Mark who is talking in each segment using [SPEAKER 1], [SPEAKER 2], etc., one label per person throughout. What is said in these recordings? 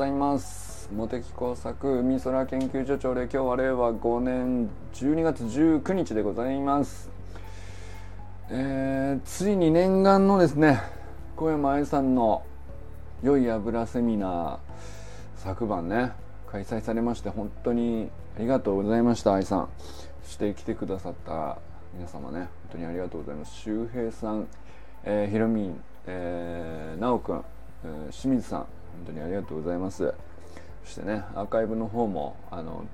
[SPEAKER 1] ざいます茂木工作海空研究所長で今日は令和5年12月19日でございます。えー、ついに念願のですね小山愛さんの良い油セミナー昨晩ね開催されまして本当にありがとうございました。愛さんそして来てくださった皆様ね。本当にありがとうございます。周平さん、えー、ひろみん、えー、なおくん、えー、清水さん。本当にありがとうございます。そしてねアーカイブの方もあの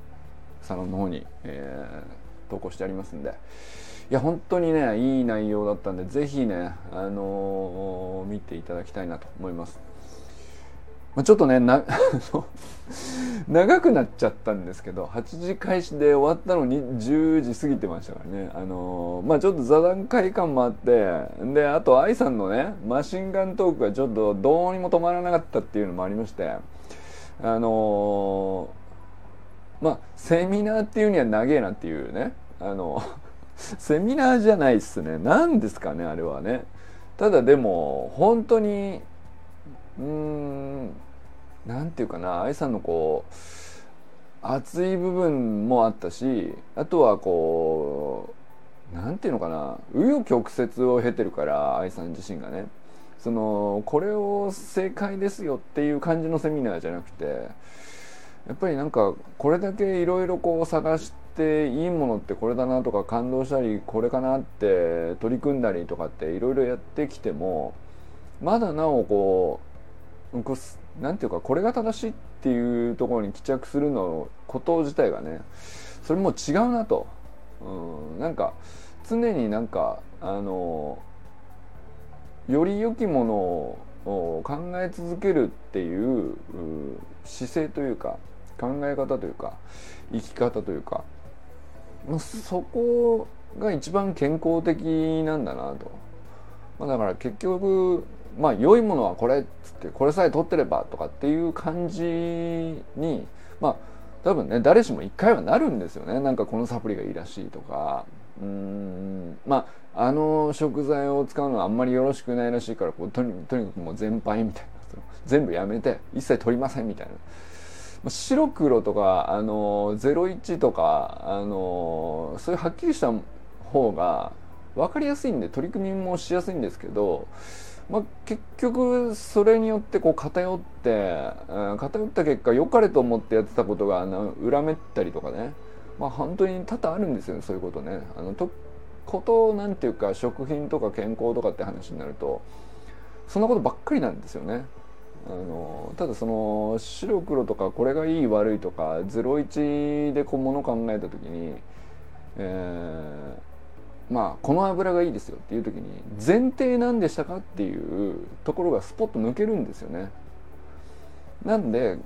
[SPEAKER 1] サロンの方に、えー、投稿してありますんで。いや本当にねいい内容だったんで是非ね、あのー、見ていただきたいなと思います。まあ、ちょっとねな 長くなっちゃったんですけど8時開始で終わったのに10時過ぎてましたからね。あのー、まあちょっと座談会感もあってであと愛さんのねマシンガントークがちょっとどうにも止まらなかったっていうのもありましてあのー、まあセミナーっていうには長えなっていうね。あのセミナーじゃないっすね。何ですかねあれはね。ただでも本当にうーんなんていうかな愛さんのこう熱い部分もあったしあとはこうなんていうのかな紆余曲折を経てるから愛さん自身がね。そのこれを正解ですよっていう感じのセミナーじゃなくてやっぱりなんかこれだけいろいろこう探していいものってこれだなとか感動したりこれかなって取り組んだりとかっていろいろやってきてもまだなおこうなんていうかこれが正しいっていうところに帰着するのこと自体がねそれも違うなと、うん、なんか常になんかあのより良きものを考え続けるっていう姿勢というか考え方というか生き方というかそこが一番健康的なんだなと、まあ、だから結局まあ良いものはこれっつってこれさえ取ってればとかっていう感じにまあ多分ね誰しも一回はなるんですよね。なんかこのサプリがいいらしいとか。うん。まああの食材を使うのはあんまりよろしくないらしいからこうとにとにかくもう全廃みたいな。全部やめて一切取りませんみたいな。白黒とかあの01とかあのそういうはっきりした方が分かりやすいんで取り組みもしやすいんですけどまあ、結局それによってこう偏って、うん、偏った結果良かれと思ってやってたことがあの恨めったりとかねまあ本当に多々あるんですよねそういうことね。あのとことなんていうか食品とか健康とかって話になるとそんなことばっかりなんですよね。あのただその白黒とかこれがいい悪いとか01でこうもの考えた時に、えーまあこの油がいいですよっていう時に前提何でしたかっていうところがスポッと抜けるんですよね。なんで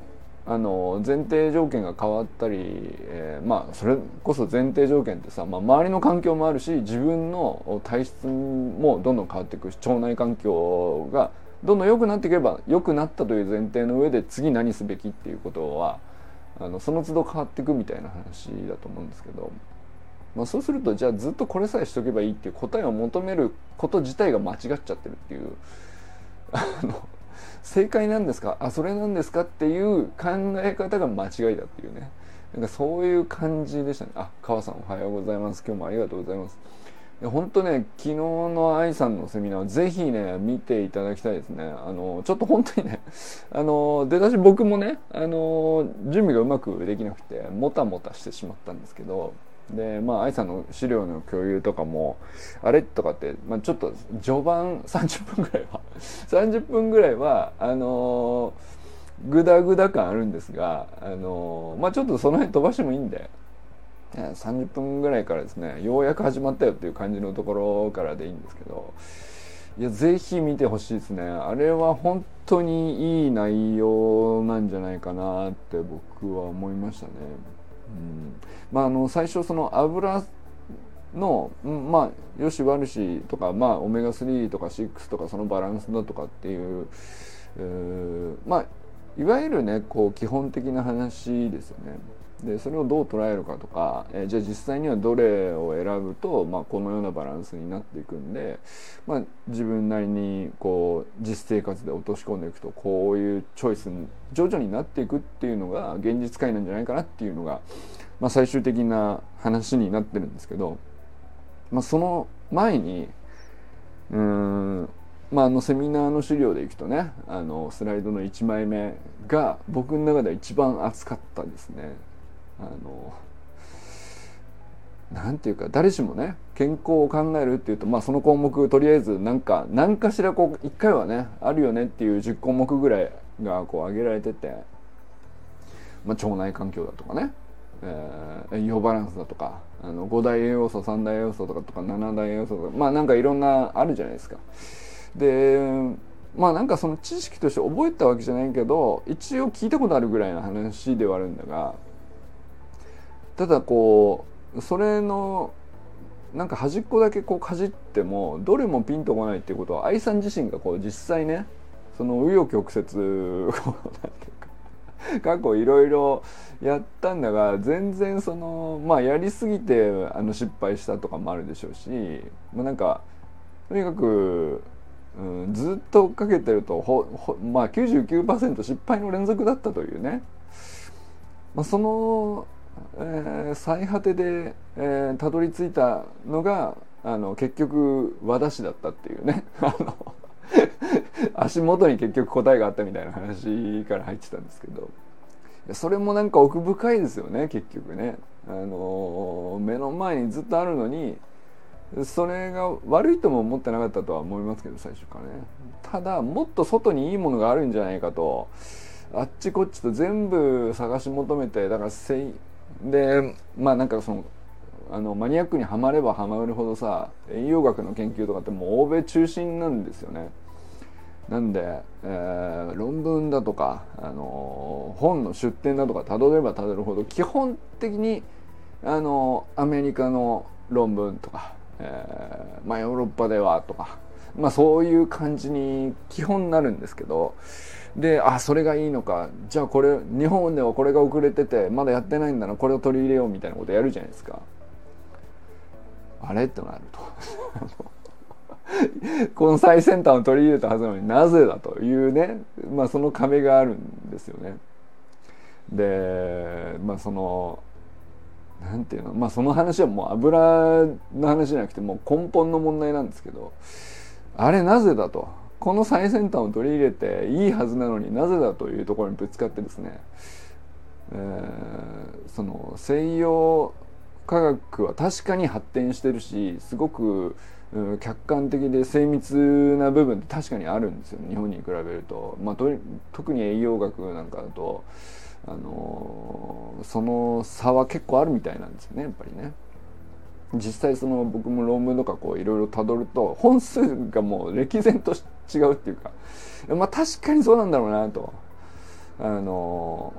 [SPEAKER 1] あの前提条件が変わったり、えー、まあそれこそ前提条件ってさ、まあ、周りの環境もあるし自分の体質もどんどん変わっていくし腸内環境がどんどん良くなっていけば良くなったという前提の上で次何すべきっていうことはあのその都度変わっていくみたいな話だと思うんですけど。まあ、そうするとじゃあずっとこれさえしとけばいいっていう答えを求めること自体が間違っちゃってるっていう。正解なんですか？あそれなんですか？っていう考え方が間違いだっていうね。なんかそういう感じでしたね。あ川さんおはようございます。今日もありがとうございます。本当ね昨日の愛さんのセミナーぜひね見ていただきたいですね。あのちょっと本当にねあの出だし僕もねあの準備がうまくできなくてもたもたしてしまったんですけどでまあ愛さんの資料の共有とかもあれとかって、まあ、ちょっと序盤30分ぐらいは30分ぐらいはあのー、グダグダ感あるんですが、あのー、まあ、ちょっとその辺飛ばしてもいいんで30分ぐらいからですねようやく始まったよっていう感じのところからでいいんですけどいやぜひ見てほしいですねあれは本当にいい内容なんじゃないかなって僕は思いましたね。まあ、あの最初その油の、まあ、よし悪しとか、まあ、オメガ3とか6とかそのバランスだとかっていう、えー、まあいわゆるねこう基本的な話ですよね。でそれをどう捉えるかとか、えー、じゃあ実際にはどれを選ぶと、まあ、このようなバランスになっていくんで、まあ、自分なりにこう実生活で落とし込んでいくとこういうチョイスに徐々になっていくっていうのが現実界なんじゃないかなっていうのが、まあ、最終的な話になってるんですけど、まあ、その前にうんまあ、あのセミナーの資料でいくとねあのスライドの1枚目が僕の中では一番熱かったですね。あのなんていうか誰しもね健康を考えるっていうと、まあ、その項目とりあえずなんか何かしらこう1回はねあるよねっていう10項目ぐらいがこう挙げられてて、まあ、腸内環境だとかね、えー、栄養バランスだとかあの5大栄養素3大栄養素とかとか7大栄養素とかまあなんかいろんなあるじゃないですか。でまあなんかその知識として覚えたわけじゃないけど一応聞いたことあるぐらいの話ではあるんだがただこうそれのなんか端っこだけこうかじってもどれもピンとこないっていうことは愛さん自身がこう実際ねその紆余曲折なんていうか過去いろいろやったんだが全然そのまあやりすぎてあの失敗したとかもあるでしょうし、まあ、なんかとにかくうん、ずっと追っかけてるとほほ、まあ99%失敗の連続だったというね、まあ、その、えー、最果てで、えー、たどり着いたのがあの結局和田氏だったっていうね。足元に結局答えがあったみたいな話から入ってたんですけど。それもなんか奥深いですよね結局ね。あの目の前にずっとあるのにそれが悪いとも思ってなかったとは思いますけど最初からね。ただもっと外にいいものがあるんじゃないかと。あっちこっちと全部探し求めてだからでまあなんかそのあのマニアックにはまればはまるほどさ栄養学の研究とかってもう欧米中心なんですよね。なんで、えー、論文だとか、あの本の出典だとかたどればたどるほど基本的に、あのアメリカの論文とかえー、まあ、ヨーロッパではとか、まあ、そういう感じに基本なるんですけどであそれがいいのか。じゃあこれ日本ではこれが遅れててまだやってないんだな。これを取り入れようみたいなことやるじゃないですか。あれ？ってなると。この最先端を取り入れたはずなのになぜだというね、まあ、その壁があるんですよね。でまあそのなんていうの。まあその話はもう油の話じゃなくてもう根本の問題なんですけどあれなぜだと。この最先端を取り入れていいはずなのになぜだというところにぶつかってですね、えー、その西洋科学は確かに発展してるしすごく客観的で精密な部分って確かにあるんですよ日本に比べると、まあ、特に栄養学なんかだとあのその差は結構あるみたいなんですよねやっぱりね。実際その僕も論文とかこういろいろたどると本数がもう歴然と違うっていうかまあ確かにそうなんだろうなと。あの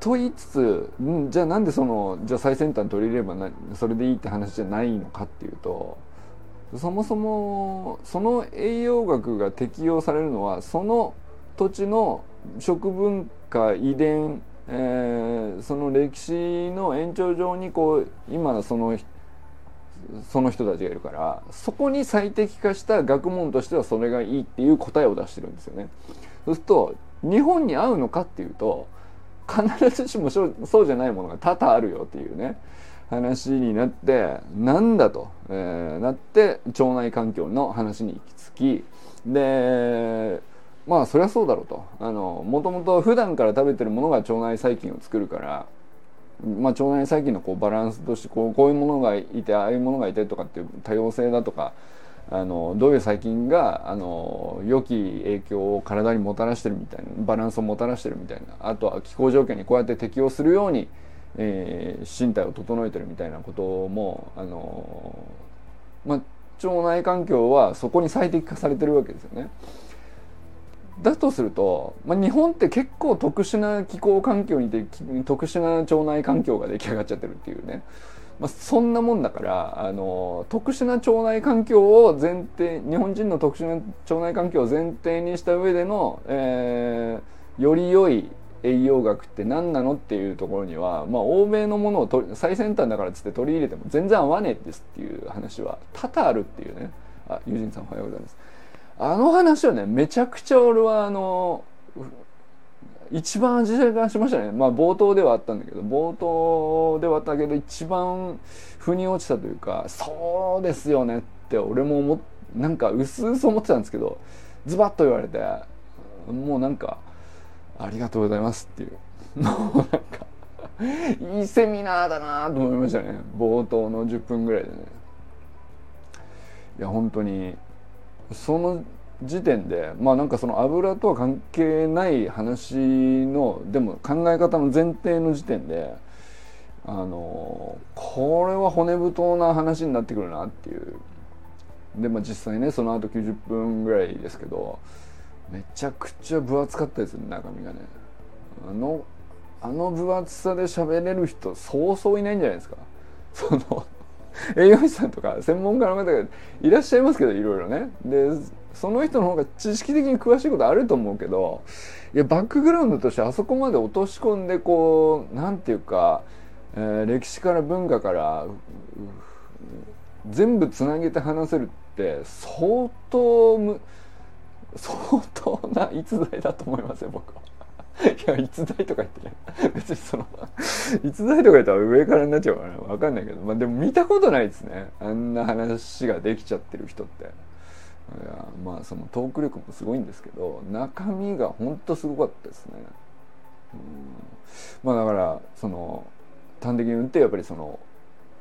[SPEAKER 1] と言いつつんじゃあなんでそのじゃあ最先端取り入れればなそれでいいって話じゃないのかっていうとそもそもその栄養学が適用されるのはその土地の食文化遺伝、えー、その歴史の延長上にこう今そのその人たちがいるからそこに最適化した学問としてはそれがいいっていう答えを出してるんですよね。そうすると日本に合うのかっていうと必ずしもそうじゃないものが多々あるよっていうね話になってなんだと、えー、なって腸内環境の話に行き着きでまあそりゃそうだろうとあのもともと普段から食べてるものが腸内細菌を作るから、まあ、腸内細菌のこうバランスとしてこうこういうものがいてああいうものがいてとかっていう多様性だとかあのどういう細菌があの良き影響を体にもたらしてるみたいなバランスをもたらしてるみたいなあとは気候条件にこうやって適応するように、えー、身体を整えてるみたいなこともあの、まあ、腸内環境はそこに最適化されてるわけですよね。だとすると、まあ、日本って結構特殊な気候環境にて特殊な腸内環境が出来上がっちゃってるっていうね、まあ、そんなもんだからあの特殊な腸内環境を前提日本人の特殊な腸内環境を前提にした上での、えー、より良い、栄養学って何なのっていうところには、まあ、欧米のものを最先端だからっつって取り入れても全然合わねえですっていう話は多々あるっていうね。あ友人さんおはようございます。あの話はねめちゃくちゃ俺はあの一番味がしましたね。まあ冒頭ではあったんだけど冒頭ではあったけど一番腑に落ちたというかそうですよねって俺も思なんか薄々思ってたんですけどズバッと言われてもうなんかありがとうございますっていう。もうなんかいいセミナーだなと思いましたね。冒頭の10分ぐらいでね。いや本当にその時点でまあなんかその油とは関係ない話のでも考え方の前提の時点であのこれは骨太な話になってくるなっていう。でまあ実際ねその後90分ぐらいですけどめちゃくちゃ分厚かったですね中身がね。あのあの分厚さで喋れる人そうそういないんじゃないですか。その栄養士さんとか専門家の方がいらっしゃいますけどいろいろねでその人の方が知識的に詳しいことあると思うけどいやバックグラウンドとしてあそこまで落とし込んでこうなんていうか、えー、歴史から文化から全部つなげて話せるって相当相当な逸材だと思いますよ僕は。いや逸材とか言ってね 別にその逸材とか言ったら上からになっちゃうから分かんないけど、まあ、でも見たことないですねあんな話ができちゃってる人って。いやまあそのトーク力もすごいんですけど中身がほんとすごかったですね。うんまあだからその端的に言ってやっぱりその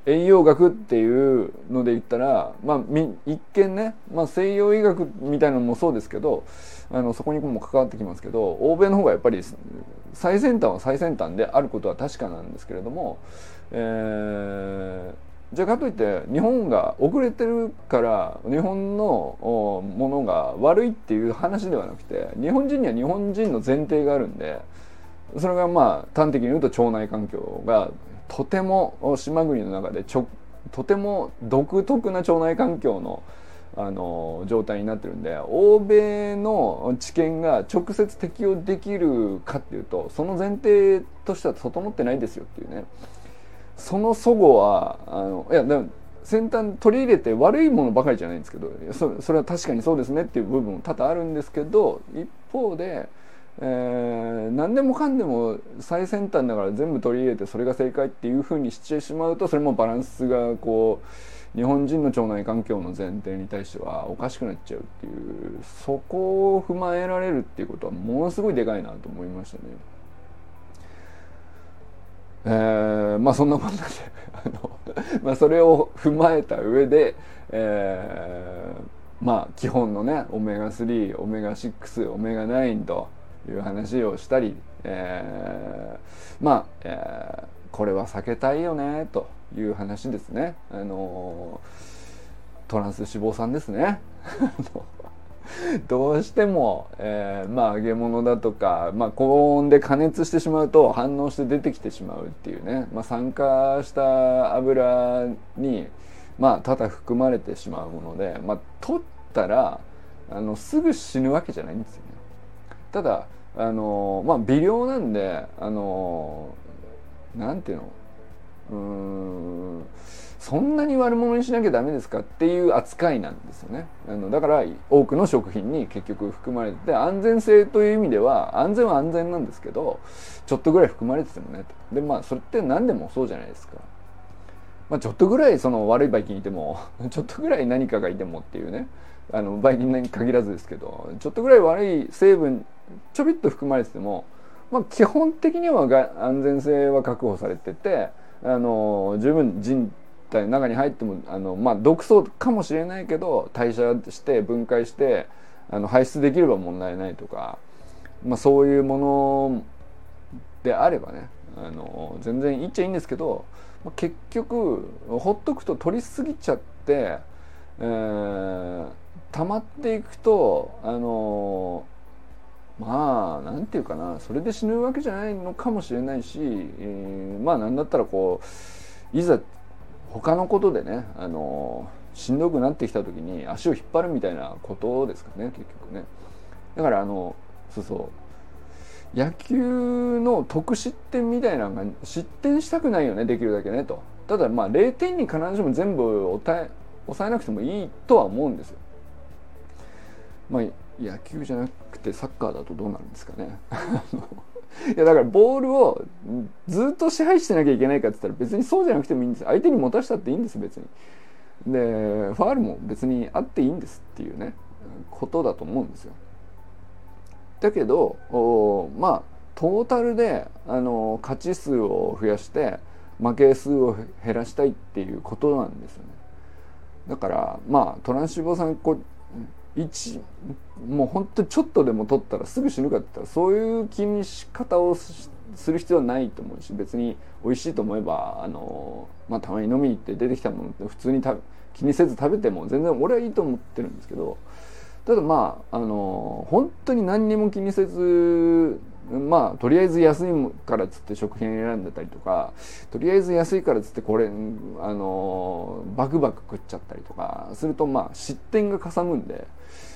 [SPEAKER 1] 栄養学っていうので言ったら、まあ、一見ね、まあ、西洋医学みたいなのもそうですけどあのそこにも関わってきますけど欧米の方がやっぱり最先端は最先端であることは確かなんですけれども、えー、じゃあかといって日本が遅れてるから日本のものが悪いっていう話ではなくて日本人には日本人の前提があるんでそれがまあ端的に言うと腸内環境がとても島国の中でちょとても独特な腸内環境のあの状態になってるんで欧米の知見が直接適用できるかっていうとその前提としては整ってないですよっていうね。その齟齬はあのいやでも先端取り入れて悪いものばかりじゃないんですけどそそれは確かにそうですねっていう部分も多々あるんですけど一方でえー、何でもかんでも最先端だから全部取り入れてそれが正解っていうふうにしてしまうとそれもバランスがこう日本人の腸内環境の前提に対してはおかしくなっちゃうっていうそこを踏まえられるっていうことはものすごいでかいなと思いましたね。えー、まあそんなもんなんであの、まあ、それを踏まえた上で、えー、まあ基本のねオメガ3オメガ6オメガ9と。いう話をしたり、えー、まあ、えー、これは避けたいよねという話ですね。あのトランス脂肪酸ですね。どうしても、えー、まあ揚げ物だとか、まあ、高温で加熱してしまうと反応して出てきてしまうっていうね、まあ、酸化した油に、まあ、ただ含まれてしまうもので、まあ、取ったらあのすぐ死ぬわけじゃないんですよね。ただあのまあ微量なんであのなんていうの？うんそんなに悪者にしなきゃダメですかっていう扱いなんですよね。あのだから多くの食品に結局含まれてて安全性という意味では安全は安全なんですけどちょっとぐらい含まれててもねでまあそれって何でもそうじゃないですか。まあ、ちょっとぐらいその悪いばい菌いても ちょっとぐらい何かがいてもっていうねあのばい菌に限らずですけどちょっとぐらい悪い成分ちょびっと含まれてても、まあ、基本的にはが安全性は確保されててあの十分人体の中に入ってもあの、まあ、毒素かもしれないけど代謝して分解してあの排出できれば問題ないとか、まあ、そういうものであればねあの全然いっちゃいいんですけど、まあ、結局ほっとくと取りすぎちゃって、えー、溜まっていくとあのまあなんていうかなそれで死ぬわけじゃないのかもしれないし、えー、まあなんだったらこういざ他のことでねあのしんどくなってきた時に足を引っ張るみたいなことですかね結局ね。だからあのそうそう。野球の得失点みたいなのが失点したくないよねできるだけねと。ただまあ0点に必ずしも全部抑えなくてもいいとは思うんですよ。まあ野球じゃなくてサッカーだとどうなるんですかね？いやだからボールをずっと支配してなきゃいけないかって言ったら別にそうじゃなくてもいいんです。相手に持たしたっていいんです別に。でファールも別にあっていいんですっていうねことだと思うんですよ。だけどまあトータルであの勝ち数を増やして負け数を減らしたいっていうことなんですよね。だからまあトランシーボさんこ一もうほんとちょっとでも取ったらすぐ死ぬかって言ったらそういう気にし方をする必要はないと思うし別に美味しいと思えばあの、まあ、たまに飲みに行って出てきたものって普通に気にせず食べても全然俺はいいと思ってるんですけどただまああの本当に何にも気にせずまあとりあえず安いからっつって食品選んでたりとかとりあえず安いからっつってこれあのバクバク食っちゃったりとかするとまあ失点がかさむんで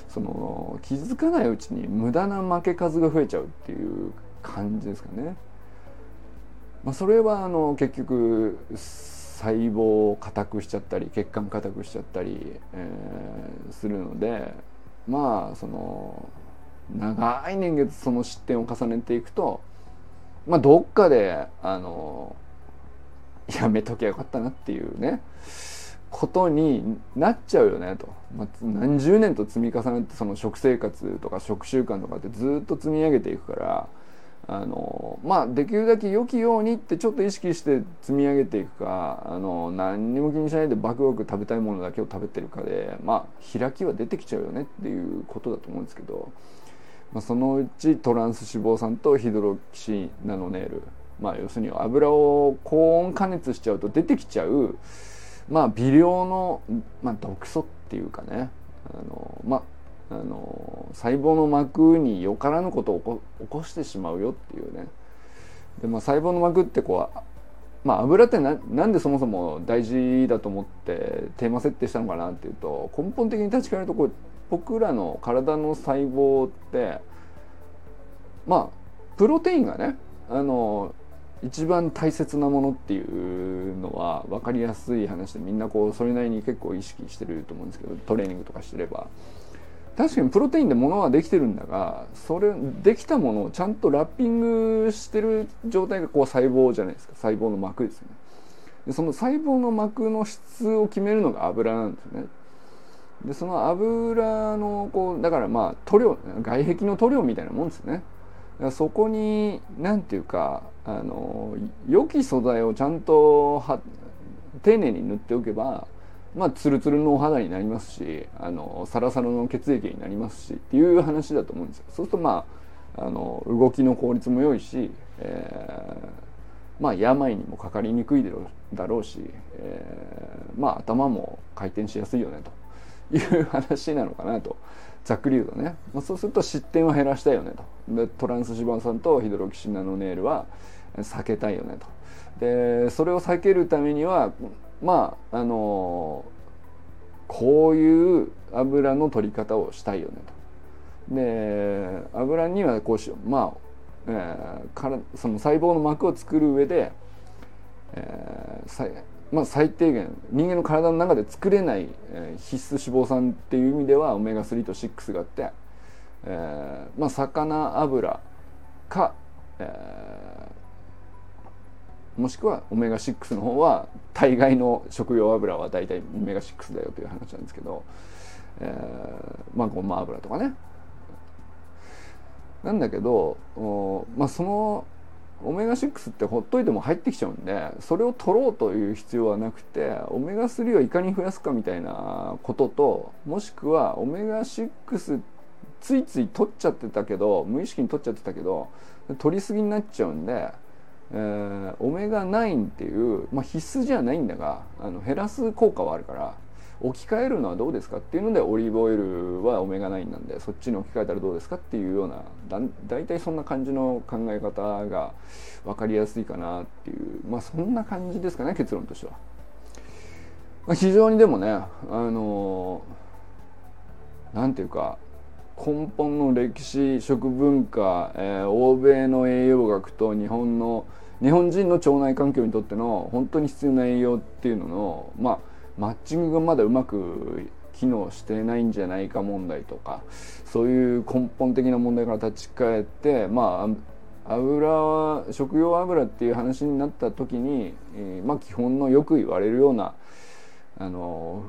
[SPEAKER 1] その気づかないうちに無駄な負け数が増えちゃうっていう感じですかね。まあ、それはあの結局細胞を硬くしちゃったり血管硬くしちゃったり、えー、するのでまあその長い年月その失点を重ねていくとまあどっかであのやめときゃよかったなっていうねことになっちゃうよねと、まあ、何十年と積み重ねてその食生活とか食習慣とかってずっと積み上げていくからあのまあできるだけ良きようにってちょっと意識して積み上げていくかあの何にも気にしないでバクバク食べたいものだけを食べてるかでまあ開きは出てきちゃうよねっていうことだと思うんですけど、まあ、そのうちトランス脂肪酸とヒドロキシナノネール。まあ要するに油を高温加熱しちゃうと出てきちゃうまあ微量の、まあ、毒素っていうかね。あのまああの細胞の膜によからぬことを起こしてしまうよっていうね。で、まあ、細胞の膜ってこうまあ、油ってななんでそもそも大事だと思ってテーマ設定したのかなっていうと根本的に立ち返るとこう僕らの体の細胞ってまあプロテインがねあの一番大切なものっていうのは分かりやすい話でみんなこうそれなりに結構意識してると思うんですけどトレーニングとかしてれば。確かにプロテインで物はできてるんだがそれできたものをちゃんとラッピングしてる状態がこう細胞じゃないですか。細胞の膜ですよね。でその細胞の膜の質を決めるのが油なんですよね。でその油のこうだからまあ塗料外壁の塗料みたいなもんですよねそこに何ていうかあの良き素材をちゃんとは丁寧に塗っておけばまあ、ツルツルのお肌になりますしあのサラサラの血液になりますしっていう話だと思うんですよ。そうするとまああの動きの効率も良いし、えー、まあ病にもかかりにくいだろうし、えー、まあ頭も回転しやすいよねという話なのかなと。ざっくり言うとね、まあ、そうすると失点は減らしたいよねと。でトランス脂肪酸とヒドロキシナノネールは避けたいよねと。でそれを避けるためにはまああのこういう油の取り方をしたいよねと。で油にはこうしよう。まあ、えー、からその細胞の膜を作る上で、えーまあ、最低限人間の体の中で作れない、えー、必須脂肪酸っていう意味ではオメガ3と6があって、えーまあ、魚油か、えもしくはオメガ6の方は大概の食用油は大体オメガ6だよという話なんですけど、えー、まあごま油とかね。なんだけどまあそのオメガ6ってほっといても入ってきちゃうんでそれを取ろうという必要はなくてオメガ3をいかに増やすかみたいなことともしくはオメガ6ついつい取っちゃってたけど無意識に取っちゃってたけど取りすぎになっちゃうんでえー、オメガ9っていう、まあ、必須じゃないんだがあの減らす効果はあるから置き換えるのはどうですかっていうのでオリーブオイルはオメガ9なんでそっちに置き換えたらどうですかっていうようなだ大体そんな感じの考え方が分かりやすいかなっていうまあそんな感じですかね結論としては。まあ、非常にでもねあのなんていうか根本の歴史食文化、えー、欧米の栄養学と日本の日本人の腸内環境にとっての本当に必要な栄養っていうのの、まあ、マッチングがまだうまく機能してないんじゃないか問題とかそういう根本的な問題から立ち返ってまあ油は食用油っていう話になった時に、えー、まあ基本のよく言われるようなあの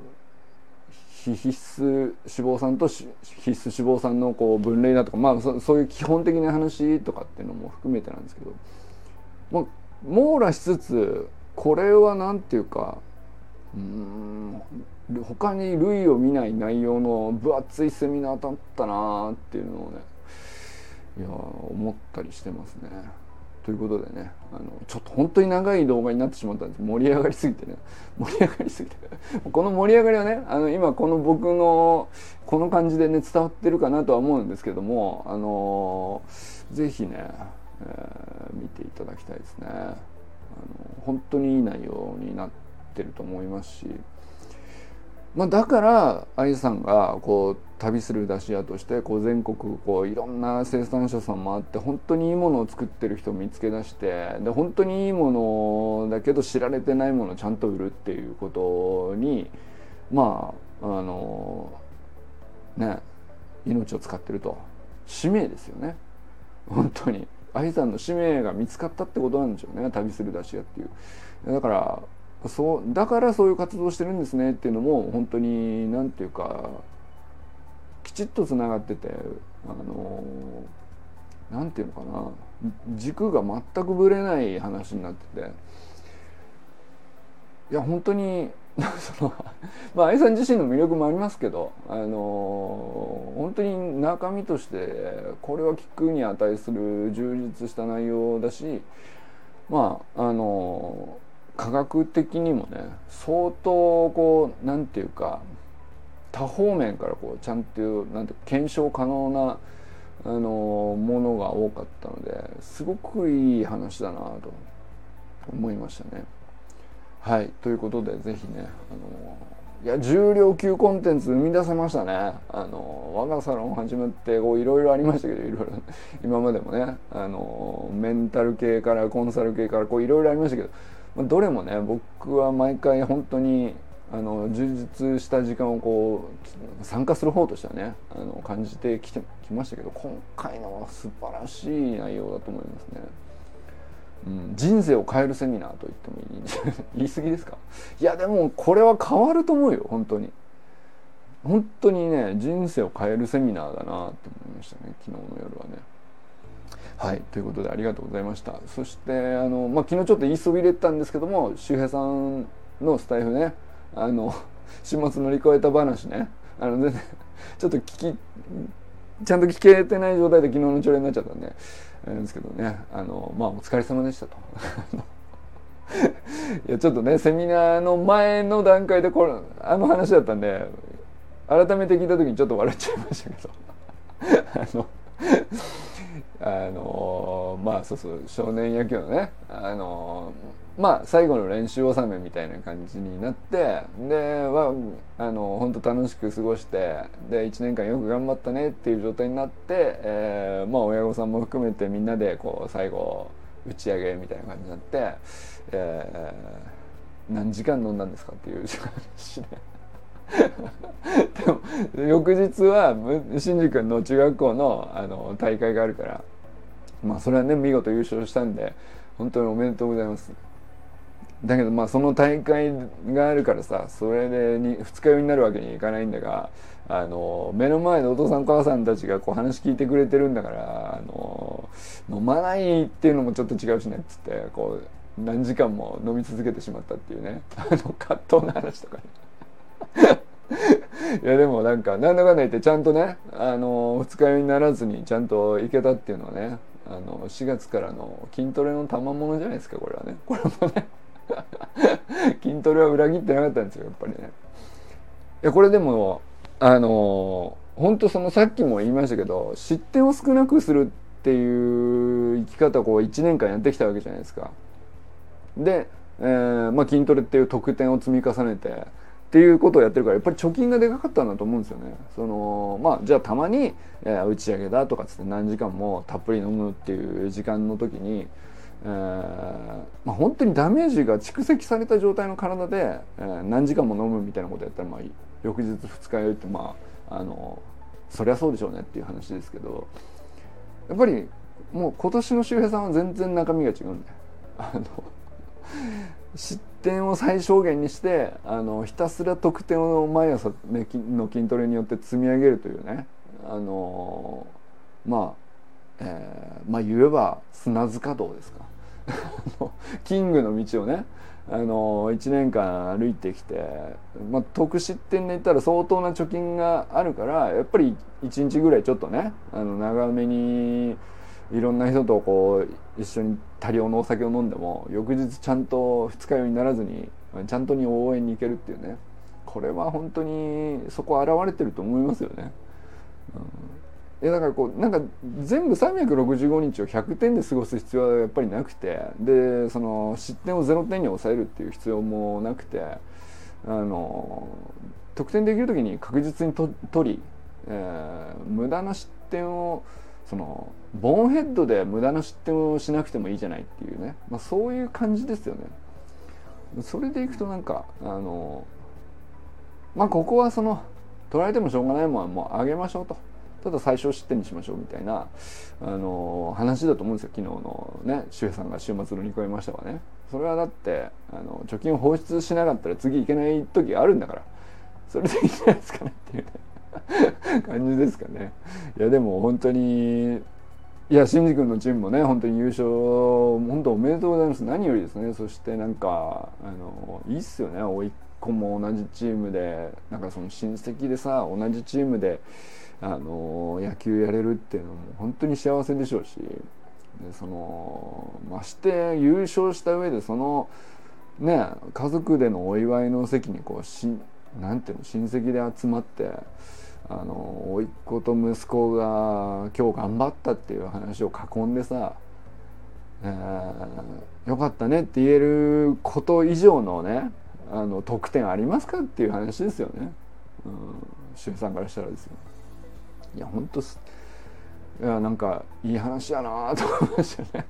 [SPEAKER 1] 必須脂肪酸と必須脂肪酸のこう分類だとか、まあ、そそういう基本的な話とかっていうのも含めてなんですけど、まあ、網羅しつつこれは何て言うかうん。他に類を見ない内容の分厚いセミナーだったなっていうのをねいや思ったりしてますね。ということでねあのちょっと本当に長い動画になってしまったんです。盛り上がりすぎてね。盛り上がりすぎて。この盛り上がりはねあの今この僕のこの感じでね伝わってるかなとは思うんですけどもあの是非ね、えー、見ていただきたいですね。あの本当にいい内容になっててると思いますし。まあ、だから愛さんがこう旅する出し屋としてこう全国こういろんな生産者さんもあって本当にいいものを作ってる人を見つけ出してで本当にいいものだけど知られてないものをちゃんと売るっていうことにまああのね命を使ってると。使命ですよね。本当に。愛さんの使命が見つかったってことなんでしょうね旅する出し屋っていう。だからそうだからそういう活動してるんですねっていうのも本当に何て言うかきちっとつながっててあの何て言うのかな軸が全くぶれない話になってて。いや本当に そのまあ愛さん自身の魅力もありますけどあの本当に中身としてこれは聞くに値する充実した内容だしまああの科学的にもね相当こうなんていうか多方面からこうちゃんとなんて検証可能なあのものが多かったのですごくいい話だなと思いましたね。はいということで是非ねあのいや重量級コンテンツ生み出せましたねあの我がサロン始まっていろいろありましたけどいろいろ今までもねあのメンタル系からコンサル系からいろいろありましたけどどれもね僕は毎回本当にあの充実した時間をこう参加する方としてはねあの感じてきてきましたけど今回のは素晴らしい内容だと思いますね。うん、人生を変えるセミナーと言ってもいい 言い過ぎですか？いやでもこれは変わると思うよ本当に本当にね人生を変えるセミナーだなって思いましたね昨日の夜はね。はいということでありがとうございました。そしてあの、まあ、昨日ちょっと言いそびれたんですけども周平さんのスタイフねあの 週末乗り越えた話ねあの全然 ちょっと聞きちゃんと聞けてない状態で昨日の朝礼になっちゃったんであれですけどねあのまあお疲れ様でしたと。いやちょっとねセミナーの前の段階でこれあの話だったんで改めて聞いた時にちょっと笑っちゃいましたけど。あのあのまあそうそう少年野球のねあのまあ最後の練習納めみたいな感じになってではあの本当楽しく過ごしてで1年間よく頑張ったねっていう状態になって、えー、まあ親御さんも含めてみんなでこう最後打ち上げみたいな感じになって、えー、何時間飲んだんですかっていう話で。でも翌日は新次君の中学校のあの大会があるからまあそれはね見事優勝したんで本当におめでとうございます。だけどまあその大会があるからさそれで二日酔いになるわけにいかないんだがあの目の前でお父さんお母さんたちがこう話聞いてくれてるんだからあの飲まないっていうのもちょっと違うしねっつってこう何時間も飲み続けてしまったっていうねあの葛藤の話とかね。いやでもなんかなんだかんだ言ってちゃんとねあの二日酔いにならずにちゃんと行けたっていうのはねあの4月からの筋トレの賜物じゃないですかこれはね。これもね。筋トレは裏切ってなかったんですよやっぱりね。いやこれでもあの本当そのさっきも言いましたけど失点を少なくするっていう生き方をこう1年間やってきたわけじゃないですか。で、えーまあ、筋トレっていう得点を積み重ねてっていうことをやってるからやっぱり貯金がでかかったんだと思うんですよね。そのまあじゃあたまに、え、打ち上げだとかつって何時間もたっぷり飲むっていう時間の時に、えーまあ、本当にダメージが蓄積された状態の体で、えー、何時間も飲むみたいなことやったら、まあ、翌日二日酔いってまああのそりゃそうでしょうねっていう話ですけどやっぱりもう今年の周平さんは全然中身が違うんであの失点を最小限にしてあのひたすら得点を毎朝、ね、の筋トレによって積み上げるというねあのまあ、えー、まあ言えば砂塚道ですか。キングの道をねあの1年間歩いてきて、まあ、得失点で言ったら相当な貯金があるからやっぱり1日ぐらいちょっとねあの長めにいろんな人とこう一緒に多量のお酒を飲んでも翌日ちゃんと二日酔いにならずにちゃんとに応援に行けるっていうねこれは本当にそこ現れてると思いますよね。うん、だからこうなんか全部365日を100点で過ごす必要はやっぱりなくてでその失点を0点に抑えるっていう必要もなくてあの得点できる時に確実にと取り、えー、無駄な失点をそのボーンヘッドで無駄な失点をしなくてもいいじゃないっていうね、まあ、そういう感じですよね。それでいくとなんかあのまあここはその取られてもしょうがないもんはもう上げましょうと。ただ最小失点にしましょうみたいなあの話だと思うんですよ。昨日のね周平さんが週末乗り越えましたわね。それはだってあの貯金を放出しなかったら次行けない時があるんだから。それでいいんじゃないですかねっていうね。感じですかね。いやでも本当にいや新次君のチームもね本当に優勝本当おめでとうございます。何よりですね。そしてなんかあのいいっすよね。甥っ子も同じチームでなんかその親戚でさ同じチームであの野球やれるっていうのも本当に幸せでしょうしでそのまして優勝した上でそのね家族でのお祝いの席にこうしなんていうの親戚で集まってあの甥っ子と息子が今日頑張ったっていう話を囲んでさ、えー、よかったねって言えること以上のねあの得点ありますかっていう話ですよね、うん、さんからしたらですよ。いや本当すいやなんかいい話やなと思いましたね。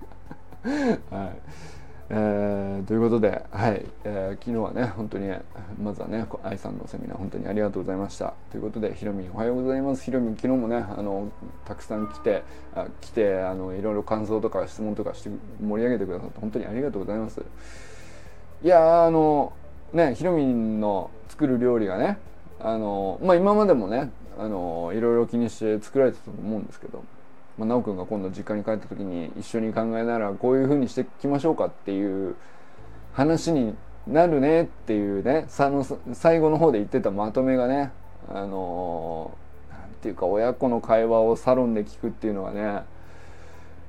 [SPEAKER 1] はい。えー、ということで、はいえー、昨日はね本当にまずはね愛さんのセミナー本当にありがとうございました。ということでひろみんおはようございます。ひろみん昨日もねあのたくさん来てあ来てあのいろいろ感想とか質問とかして盛り上げてくださって本当にありがとうございます。いやあのねひろみんの作る料理がねあのまあ今までもねあのいろいろ気にして作られてたと思うんですけどまあ、直くんが今度実家に帰った時に一緒に考えながらこういうふうにしていきましょうかっていう話になるねっていうねさの最後の方で言ってたまとめがねあのー、ていうか親子の会話をサロンで聞くっていうのはね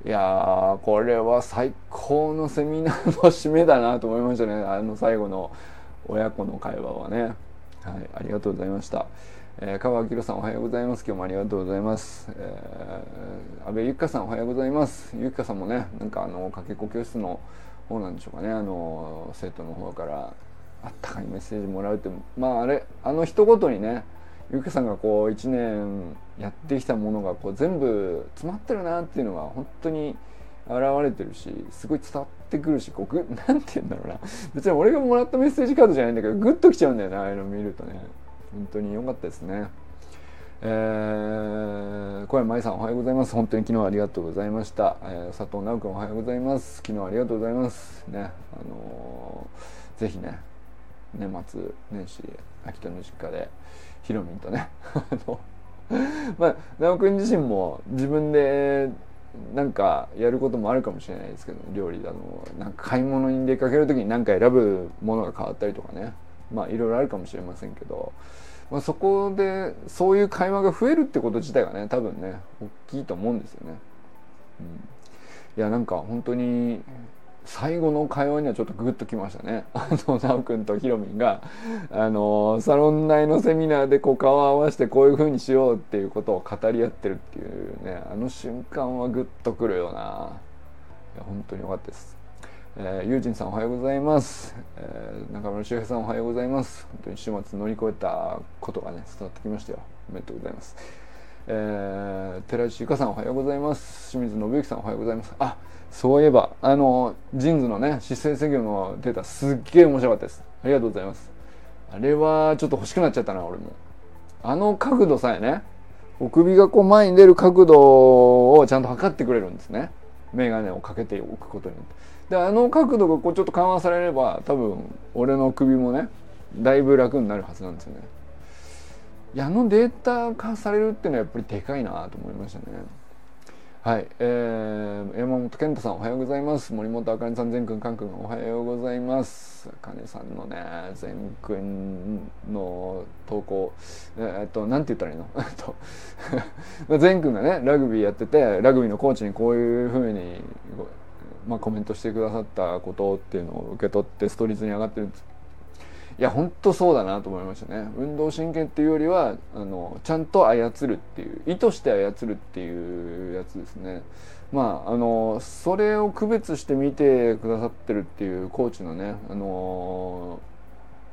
[SPEAKER 1] いやこれは最高のセミナーの締めだなと思いましたねあの最後の親子の会話はねはいありがとうございました。えー、川明さんおはようございます。今日もありがとうございます、えー、安倍ゆきかさんおはようございます。ゆきかさんもねなんかあのかけっこ教室の方なんでしょうかね。あの生徒の方からあったかいメッセージもらうって。まああれあの一言にねゆきかさんがこう1年やってきたものがこう全部詰まってるなっていうのが本当に現れてるしすごい伝わってくるしこうグ なんて言うんだろうな。別に俺がもらったメッセージカードじゃないんだけどグッときちゃうんだよねああいうの見るとね。本当に良かったですね。えー、小山舞さんおはようございます。本当に昨日ありがとうございました。えー、佐藤直君おはようございます。昨日ありがとうございます。ね、あのー、ぜひね、年末年始、秋田の実家で、ひろみんとね、あの、まあ、直君自身も自分でなんかやることもあるかもしれないですけど料理だのなんか買い物に出かける時に何か選ぶものが変わったりとかねまあいろいろあるかもしれませんけど、まあ、そこでそういう会話が増えるってこと自体がね多分ね大きいと思うんですよね。うん、いやなんか本当に最後の会話にはちょっとグッときましたね。あの、なおくんとひろみんが、あの、サロン内のセミナーでこう顔を合わせてこういう風にしようっていうことを語り合ってるっていうね、あの瞬間はグッとくるような。いや、本当に良かったです。えー、ゆうじんさんおはようございます、えー、中村修平さんおはようございます。本当に週末乗り越えたことがね伝わってきましたよ。おめでとうございます。えー、寺内ゆかさんおはようございます。清水信之さんおはようございます。あそういえばあのジーンズのね姿勢制御のデータすっげえ面白かったです。ありがとうございます。あれはちょっと欲しくなっちゃったな俺も。あの角度さえねお首がこう前に出る角度をちゃんと測ってくれるんですね。眼鏡をかけておくことによって。であの角度がこうちょっと緩和されれば多分俺の首もねだいぶ楽になるはずなんですよね。いやあのデータ化されるっていうのはやっぱりでかいなと思いましたね。はい、えー、山本健太さんおはようございます。森本あかねさん善くんかんくんおはようございます。あかねさんのね善くんの投稿えー、っとなんて言ったらいいの？えっと 善くんがねラグビーやっててラグビーのコーチにこういうふうにまあ、コメントしてくださったことっていうのを受け取ってストリートに上がってるんですいや本当そうだなと思いましたね。運動神経っていうよりはあのちゃんと操るっていう意図して操るっていうやつですね。まああのそれを区別して見てくださってるっていうコーチのねあの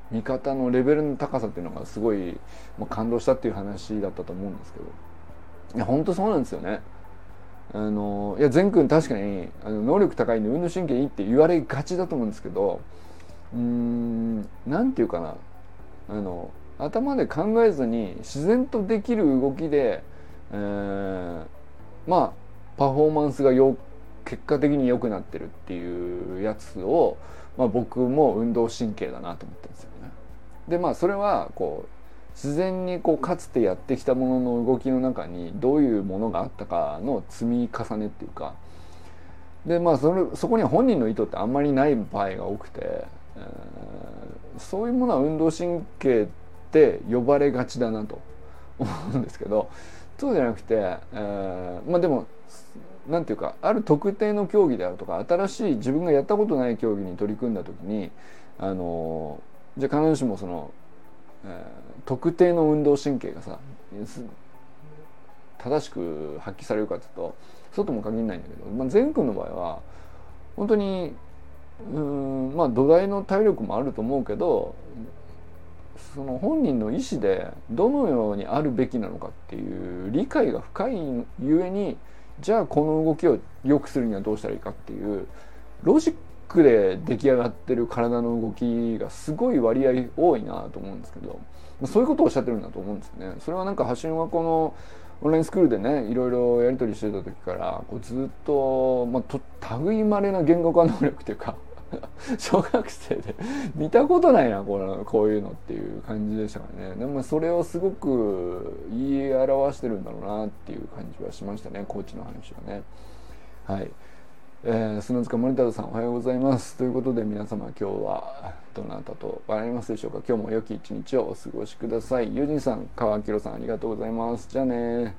[SPEAKER 1] 見方のレベルの高さっていうのがすごい、まあ、感動したっていう話だったと思うんですけど。いや本当そうなんですよね。あのいや善くん確かにあの能力高いんで運動神経いいって言われがちだと思うんですけどうんなんていうかな。あの頭で考えずに自然とできる動きで、えー、まあパフォーマンスがよ結果的に良くなってるっていうやつを、まあ、僕も運動神経だなと思ってるんですよね。でまあそれはこう自然にこうかつてやってきたものの動きの中にどういうものがあったかの積み重ねっていうか。でまあそれそこには本人の意図ってあんまりない場合が多くて。そういうものは運動神経って呼ばれがちだなと思うんですけどそうじゃなくて、えー、まあでも何て言うかある特定の競技であるとか新しい自分がやったことない競技に取り組んだ時にあのじゃあ必ずしもその、えー、特定の運動神経がさ正しく発揮されるかというとそうとも限らないんだけど、まあ、善くんの場合は本当にうんまあ土台の体力もあると思うけどその本人の意思でどのようにあるべきなのかっていう理解が深いゆえにじゃあこの動きを良くするにはどうしたらいいかっていうロジックで出来上がってる体の動きがすごい割合多いなと思うんですけどそういうことをおっしゃってるんだと思うんですよね。それはなんか発信はこのオンラインスクールでねいろいろやり取りしてた時からこうずっと、まあ、と類まれな言語化能力というか 小学生で見たことないなこのこういうのっていう感じでしたからね。でもそれをすごく言い表してるんだろうなっていう感じはしましたねコーチの話はね。はい、えー、砂塚森太郎さんおはようございます。ということで皆様今日はどなたと笑いますでしょうか。今日も良き一日をお過ごしください。友人さん川明さんありがとうございます。じゃあね